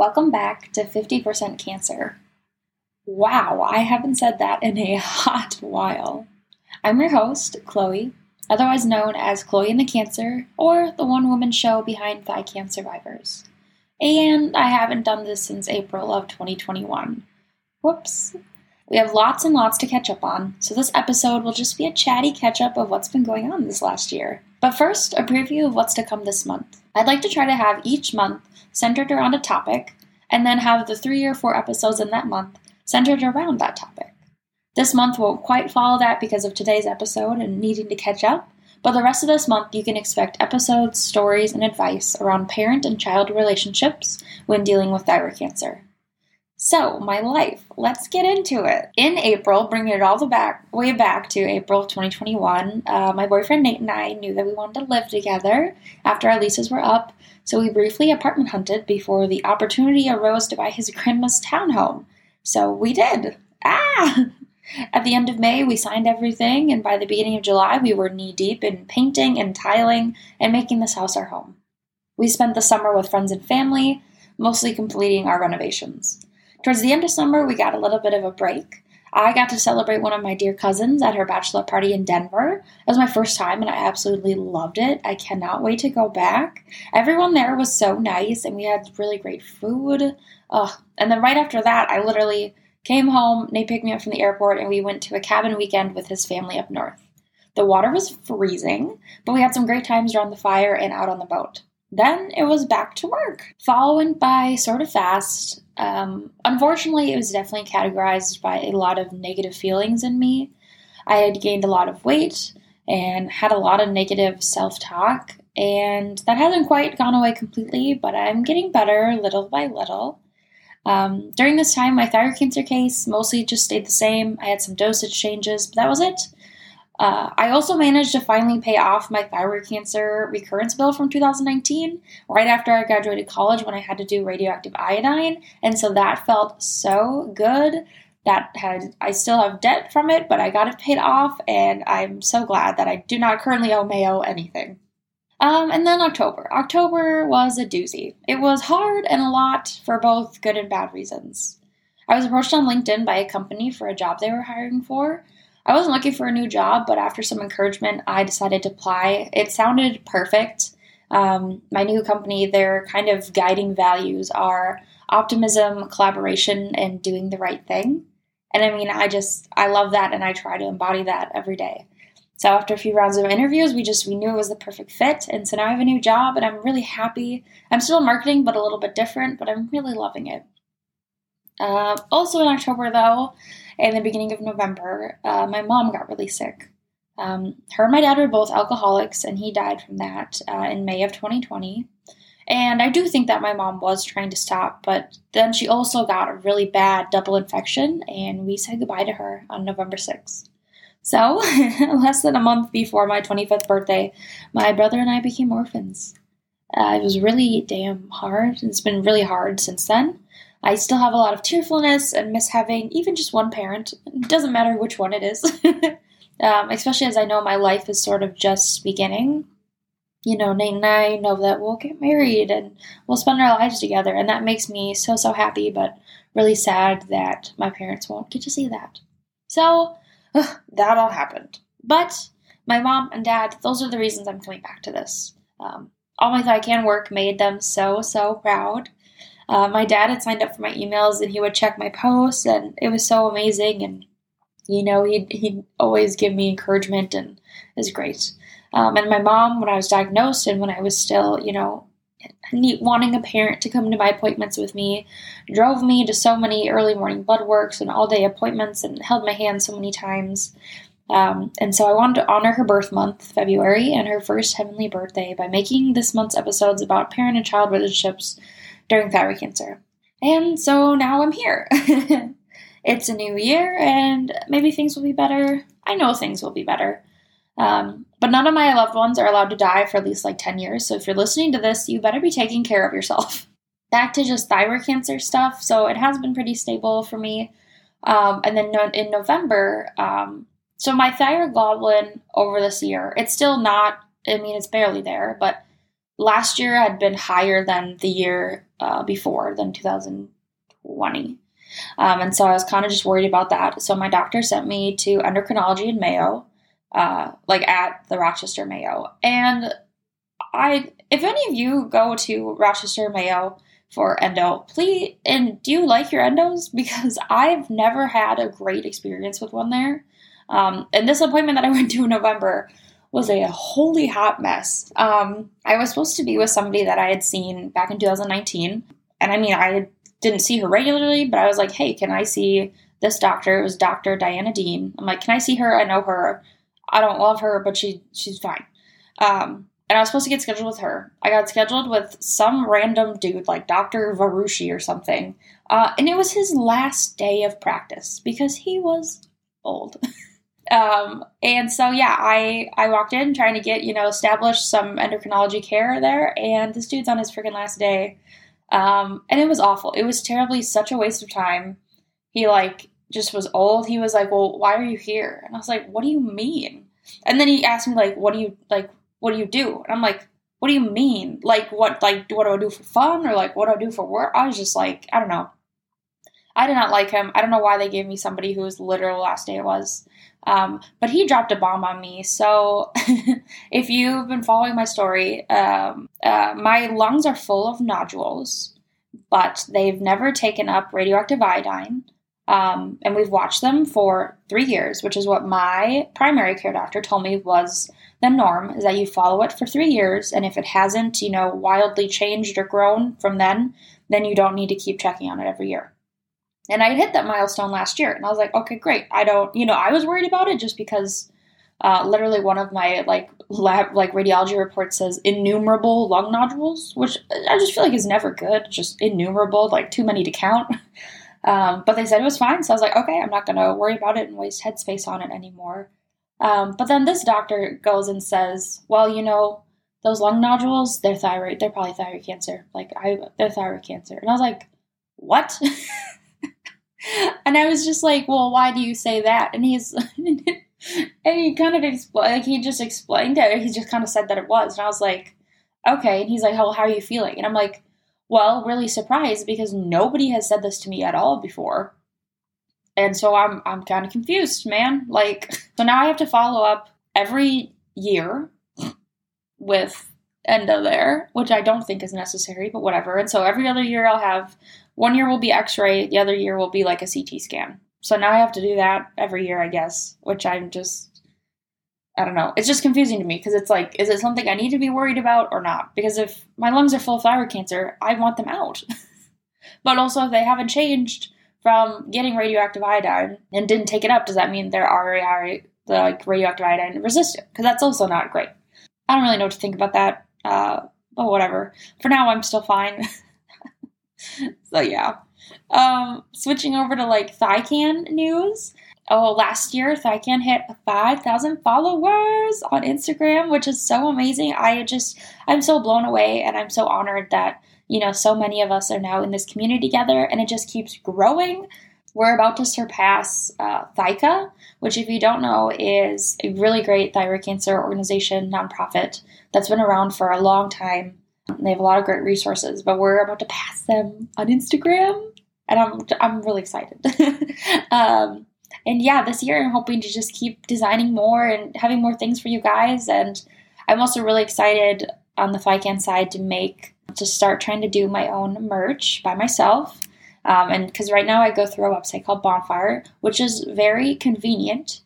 Welcome back to 50% Cancer. Wow, I haven't said that in a hot while. I'm your host, Chloe, otherwise known as Chloe and the Cancer, or the one woman show behind thigh cancer survivors. And I haven't done this since April of 2021. Whoops. We have lots and lots to catch up on, so this episode will just be a chatty catch up of what's been going on this last year. But first, a preview of what's to come this month. I'd like to try to have each month centered around a topic, and then have the three or four episodes in that month centered around that topic. This month won't quite follow that because of today's episode and needing to catch up, but the rest of this month you can expect episodes, stories, and advice around parent and child relationships when dealing with thyroid cancer. So, my life. Let's get into it. In April, bringing it all the back way back to April of 2021, uh, my boyfriend Nate and I knew that we wanted to live together after our leases were up, so we briefly apartment hunted before the opportunity arose to buy his grandma's townhome. So we did. Ah! At the end of May, we signed everything, and by the beginning of July, we were knee deep in painting and tiling and making this house our home. We spent the summer with friends and family, mostly completing our renovations. Towards the end of summer, we got a little bit of a break. I got to celebrate one of my dear cousins at her bachelor party in Denver. It was my first time and I absolutely loved it. I cannot wait to go back. Everyone there was so nice and we had really great food. Ugh. And then right after that, I literally came home. Nate picked me up from the airport and we went to a cabin weekend with his family up north. The water was freezing, but we had some great times around the fire and out on the boat. Then it was back to work. Fall went by sort of fast. Um, unfortunately, it was definitely categorized by a lot of negative feelings in me. I had gained a lot of weight and had a lot of negative self talk, and that hasn't quite gone away completely, but I'm getting better little by little. Um, during this time, my thyroid cancer case mostly just stayed the same. I had some dosage changes, but that was it. Uh, I also managed to finally pay off my thyroid cancer recurrence bill from 2019 right after I graduated college when I had to do radioactive iodine. And so that felt so good. That had I still have debt from it, but I got it paid off, and I'm so glad that I do not currently owe Mayo anything. Um, and then October. October was a doozy. It was hard and a lot for both good and bad reasons. I was approached on LinkedIn by a company for a job they were hiring for, I wasn't looking for a new job, but after some encouragement, I decided to apply. It sounded perfect. Um, my new company, their kind of guiding values are optimism, collaboration, and doing the right thing. And I mean, I just, I love that and I try to embody that every day. So after a few rounds of interviews, we just, we knew it was the perfect fit. And so now I have a new job and I'm really happy. I'm still in marketing, but a little bit different, but I'm really loving it. Uh, also in October, though, in the beginning of November, uh, my mom got really sick. Um, her and my dad were both alcoholics, and he died from that uh, in May of 2020. And I do think that my mom was trying to stop, but then she also got a really bad double infection, and we said goodbye to her on November 6th. So, less than a month before my 25th birthday, my brother and I became orphans. Uh, it was really damn hard, and it's been really hard since then. I still have a lot of tearfulness and miss having even just one parent. It doesn't matter which one it is. um, especially as I know my life is sort of just beginning. You know, Nate and I know that we'll get married and we'll spend our lives together, and that makes me so, so happy, but really sad that my parents won't get to see that. So, ugh, that all happened. But my mom and dad, those are the reasons I'm coming back to this. Um, all my Thycan work made them so, so proud. Uh, my dad had signed up for my emails and he would check my posts, and it was so amazing. And you know, he'd he'd always give me encouragement, and it was great. Um, and my mom, when I was diagnosed and when I was still, you know, wanting a parent to come to my appointments with me, drove me to so many early morning blood works and all day appointments, and held my hand so many times. Um, and so I wanted to honor her birth month, February, and her first heavenly birthday by making this month's episodes about parent and child relationships during thyroid cancer. And so now I'm here. it's a new year and maybe things will be better. I know things will be better. Um, but none of my loved ones are allowed to die for at least like 10 years. So if you're listening to this, you better be taking care of yourself. Back to just thyroid cancer stuff. So it has been pretty stable for me. Um, and then in November, um, so my thyroglobulin over this year, it's still not, I mean, it's barely there, but last year had been higher than the year uh, before, than 2020. Um, and so I was kind of just worried about that. So my doctor sent me to endocrinology in Mayo, uh, like at the Rochester Mayo. And I, if any of you go to Rochester Mayo for endo, please, and do you like your endos? Because I've never had a great experience with one there. Um, and this appointment that I went to in November was a holy hot mess. Um, I was supposed to be with somebody that I had seen back in 2019. And I mean, I didn't see her regularly, but I was like, hey, can I see this doctor? It was Dr. Diana Dean. I'm like, can I see her? I know her. I don't love her, but she she's fine. Um, and I was supposed to get scheduled with her. I got scheduled with some random dude like Dr. Varushi or something. Uh, and it was his last day of practice because he was old. um, and so yeah, I I walked in trying to get you know establish some endocrinology care there, and this dude's on his freaking last day. Um, and it was awful. It was terribly such a waste of time. He like just was old. He was like, "Well, why are you here?" And I was like, "What do you mean?" And then he asked me like, "What do you like? What do you do?" And I'm like, "What do you mean? Like what? Like what do I do for fun or like what do I do for work?" I was just like, I don't know. I did not like him. I don't know why they gave me somebody whose literal last day it was. Um, but he dropped a bomb on me. So if you've been following my story, um, uh, my lungs are full of nodules, but they've never taken up radioactive iodine. Um, and we've watched them for three years, which is what my primary care doctor told me was the norm is that you follow it for three years. And if it hasn't, you know, wildly changed or grown from then, then you don't need to keep checking on it every year. And I hit that milestone last year, and I was like, okay, great. I don't, you know, I was worried about it just because uh, literally one of my like lab like radiology reports says innumerable lung nodules, which I just feel like is never good. Just innumerable, like too many to count. Um, but they said it was fine, so I was like, okay, I'm not going to worry about it and waste headspace on it anymore. Um, but then this doctor goes and says, well, you know, those lung nodules, they're thyroid, they're probably thyroid cancer. Like I, they're thyroid cancer, and I was like, what? and I was just like, well, why do you say that? And he's, and he kind of explained, like, he just explained it. He just kind of said that it was. And I was like, okay. And he's like, how, how are you feeling? And I'm like, well, really surprised because nobody has said this to me at all before. And so I'm, I'm kind of confused, man. Like, so now I have to follow up every year with endo there, which I don't think is necessary, but whatever. And so every other year I'll have one year will be x ray, the other year will be like a CT scan. So now I have to do that every year, I guess, which I'm just, I don't know. It's just confusing to me because it's like, is it something I need to be worried about or not? Because if my lungs are full of thyroid cancer, I want them out. but also, if they haven't changed from getting radioactive iodine and didn't take it up, does that mean they're already like radioactive iodine resistant? Because that's also not great. I don't really know what to think about that. Uh, but whatever. For now, I'm still fine. so yeah. Um, switching over to like Thycan news. Oh, last year Thycan hit 5,000 followers on Instagram, which is so amazing. I just, I'm so blown away and I'm so honored that, you know, so many of us are now in this community together and it just keeps growing. We're about to surpass uh, ThyCa, which, if you don't know, is a really great thyroid cancer organization, nonprofit that's been around for a long time. They have a lot of great resources, but we're about to pass them on Instagram, and I'm I'm really excited. um, and yeah, this year I'm hoping to just keep designing more and having more things for you guys. And I'm also really excited on the Thycan side to make to start trying to do my own merch by myself. Um, and because right now I go through a website called Bonfire, which is very convenient,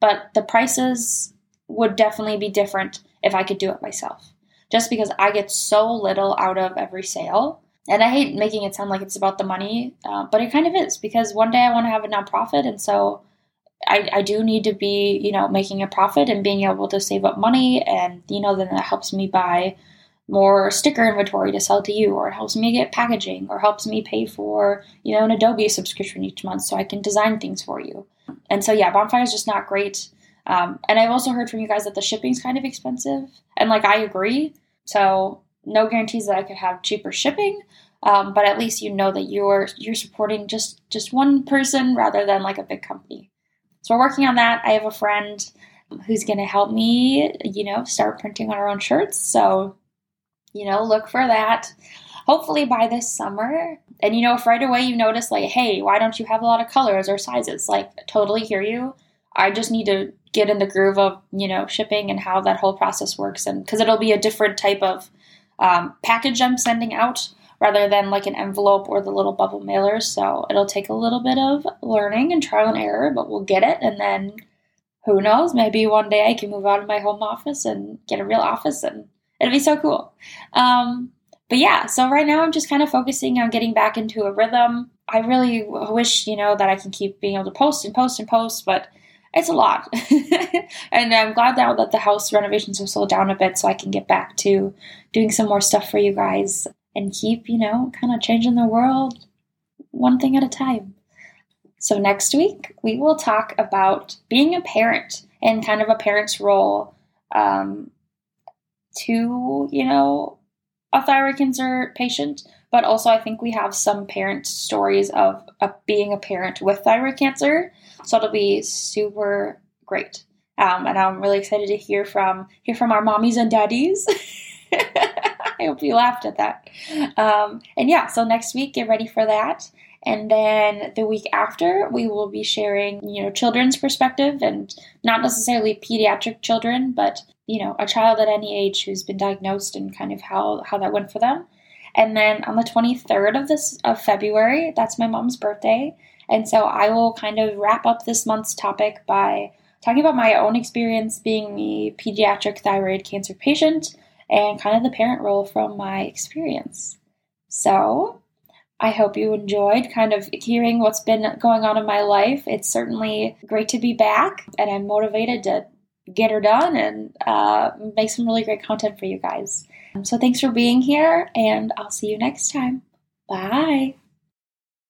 but the prices would definitely be different if I could do it myself just because I get so little out of every sale. And I hate making it sound like it's about the money, uh, but it kind of is because one day I want to have a nonprofit, and so I, I do need to be, you know, making a profit and being able to save up money, and you know, then that helps me buy more sticker inventory to sell to you, or it helps me get packaging, or helps me pay for, you know, an Adobe subscription each month so I can design things for you. And so, yeah, Bonfire is just not great. Um, and I've also heard from you guys that the shipping's kind of expensive, and like I agree. So no guarantees that I could have cheaper shipping, um, but at least you know that you're you're supporting just just one person rather than like a big company. So we're working on that. I have a friend who's going to help me, you know, start printing on our own shirts. So you know, look for that hopefully by this summer. And you know, if right away you notice, like, hey, why don't you have a lot of colors or sizes? Like, totally hear you. I just need to get in the groove of, you know, shipping and how that whole process works. And because it'll be a different type of um, package I'm sending out rather than like an envelope or the little bubble mailers. So it'll take a little bit of learning and trial and error, but we'll get it. And then who knows, maybe one day I can move out of my home office and get a real office and it'll be so cool. Um, but yeah, so right now I'm just kind of focusing on getting back into a rhythm. I really wish, you know, that I can keep being able to post and post and post, but it's a lot. and I'm glad now that the house renovations have slowed down a bit so I can get back to doing some more stuff for you guys and keep, you know, kind of changing the world one thing at a time. So, next week, we will talk about being a parent and kind of a parent's role um, to, you know, a thyroid cancer patient, but also I think we have some parent stories of, of being a parent with thyroid cancer. So it'll be super great. Um, and I'm really excited to hear from hear from our mommies and daddies. I hope you laughed at that. Um, and yeah, so next week, get ready for that. And then the week after, we will be sharing, you know, children's perspective and not necessarily pediatric children, but, you know, a child at any age who's been diagnosed and kind of how, how that went for them. And then on the 23rd of this of February, that's my mom's birthday. And so I will kind of wrap up this month's topic by talking about my own experience being a pediatric thyroid cancer patient and kind of the parent role from my experience. So, I hope you enjoyed kind of hearing what's been going on in my life. It's certainly great to be back, and I'm motivated to get her done and uh, make some really great content for you guys. So, thanks for being here, and I'll see you next time. Bye.